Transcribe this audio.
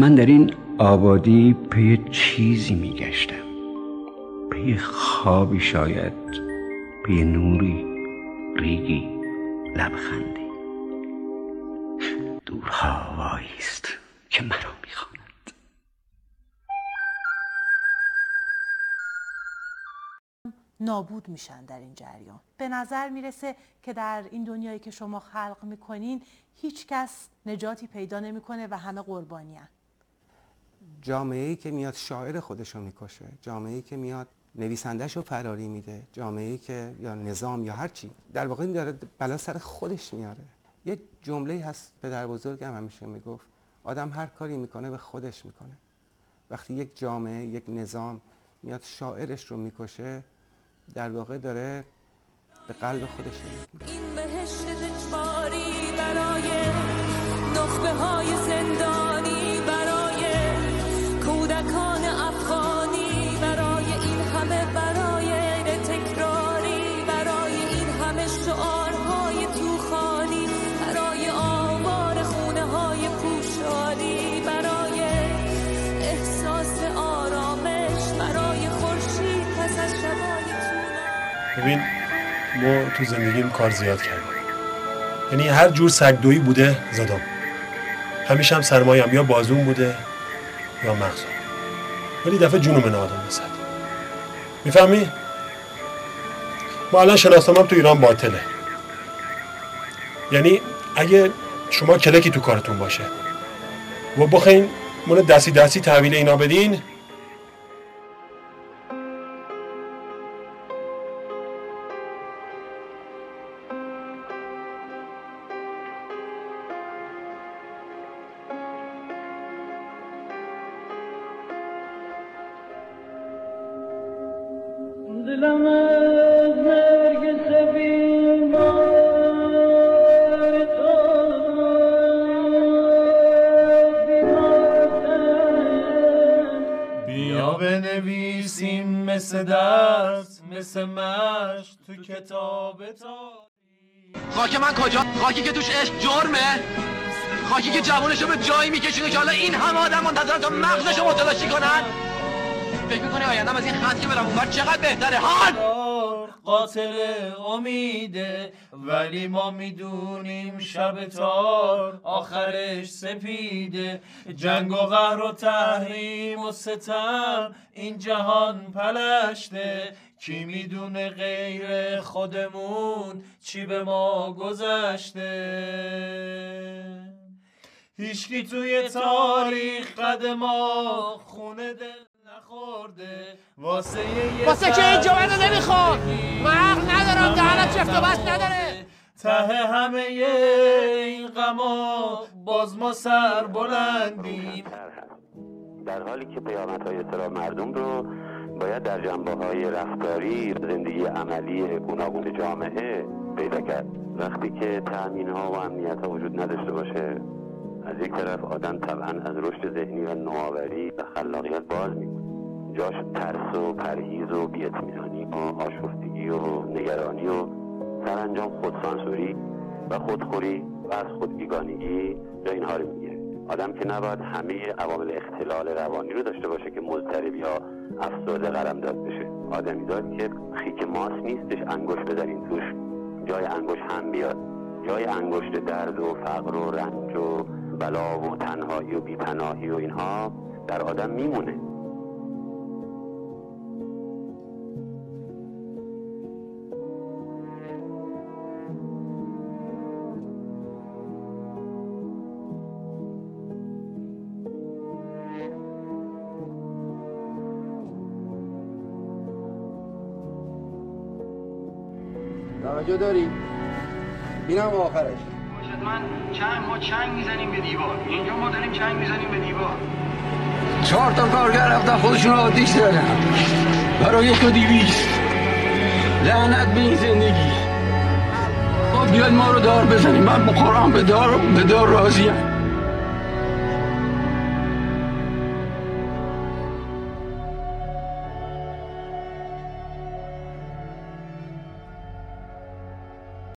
من در این آبادی پی چیزی میگشتم. پی خوابی شاید پی نوری ریگی لبخندی. دورها است که مرا می‌خواند. نابود میشن در این جریان. به نظر می‌رسه که در این دنیایی که شما خلق می‌کنین هیچ کس نجاتی پیدا نمی‌کنه و همه قربانی هن. جامعه ای که میاد شاعر خودش رو می‌کشه جامعه ای که میاد نویسندهش رو فراری میده جامعه ای که یا نظام یا هر چی. در واقع این داره بلا سر خودش میاره. یه جمله هست پدر بزرگم همیشه می‌گفت آدم هر کاری می‌کنه به خودش می‌کنه. وقتی یک جامعه یک نظام میاد شاعرش رو می‌کشه در واقع داره به قلب خودش این ببین ما تو زندگیم کار زیاد کردیم. یعنی هر جور سگدویی بوده زدم. همیشه هم سرمایه‌ام یا بازون بوده یا مغزم. ولی دفعه جونم من آدم وسط می‌فهمی؟ ما الان شناسنامه تو ایران باطله. یعنی اگه شما کلکی تو کارتون باشه و بخواین مون دستی دستی تحویل اینا بدین دلم از نرگس بیمار تو بیمارتر بیا بنویسیم مثل درس مثل مشق تو کتاب تا خاک من کجا خاکی که توش عشق جرمه خاکی که جوانشو به جایی میکشونه که حالا این همه آدم منتظرن تا مغزشو متلاشی کنن فکر می‌کنی آیندم از این خط که برم اونور چقدر بهتره؟ حال! قاتل امیده ولی ما می‌دونیم شب تار آخرش سپیده. جنگ و قهر و تحریم و ستم این جهان پلشته. کی می‌دونه غیر خودمون چی به ما گذشته؟ هیچکی توی تاریخ قد ما خونه دل واسه یه واسه که این جوانه سر نمی‌خواد من عقل ندارم دهنم چفت و بس نداره. ته همه این غما باز ما سر بلندیم. در حالی که پیامت های اصطلاح مردم رو باید در جنبه های رفتاری زندگی عملی گوناگون جامعه پیدا کرد. وقتی که تأمین ها و امنیت ها وجود نداشته باشه از یک طرف آدم طبعا از رشد ذهنی و نوآوری و خلاقیت باز میمونه جاش ترس و پرهیز و بیاطمینانی و آشفتگی و نگرانی و سرانجام خودسانسوری و خودخوری و از خود بیگانگی جای اینها رو می‌گیره. آدم که نباید همه عوامل اختلال روانی رو داشته باشه که مضطرب یا افسرده قلمداد بشه. آدمی داد که خیک ماس نیستش انگشت بزنین توش. جای انگشت هم بیاد. جای انگشت درد و فقر و رنج و بلا و تنهایی و بیپناهی و اینها در آدم میمونه. توجه داری؟ اینم آخرش. من چنگ ما چنگ می‌زنیم به دیوار. اینجا ما داریم چنگ می‌زنیم به دیوار. چهار تا کارگر رفتن خودشون رو آتیش زدن برای یک و دیویست لعنت به این زندگی. خب بیاد ما رو دار بزنیم. من بخورم به دار به دار راضیم.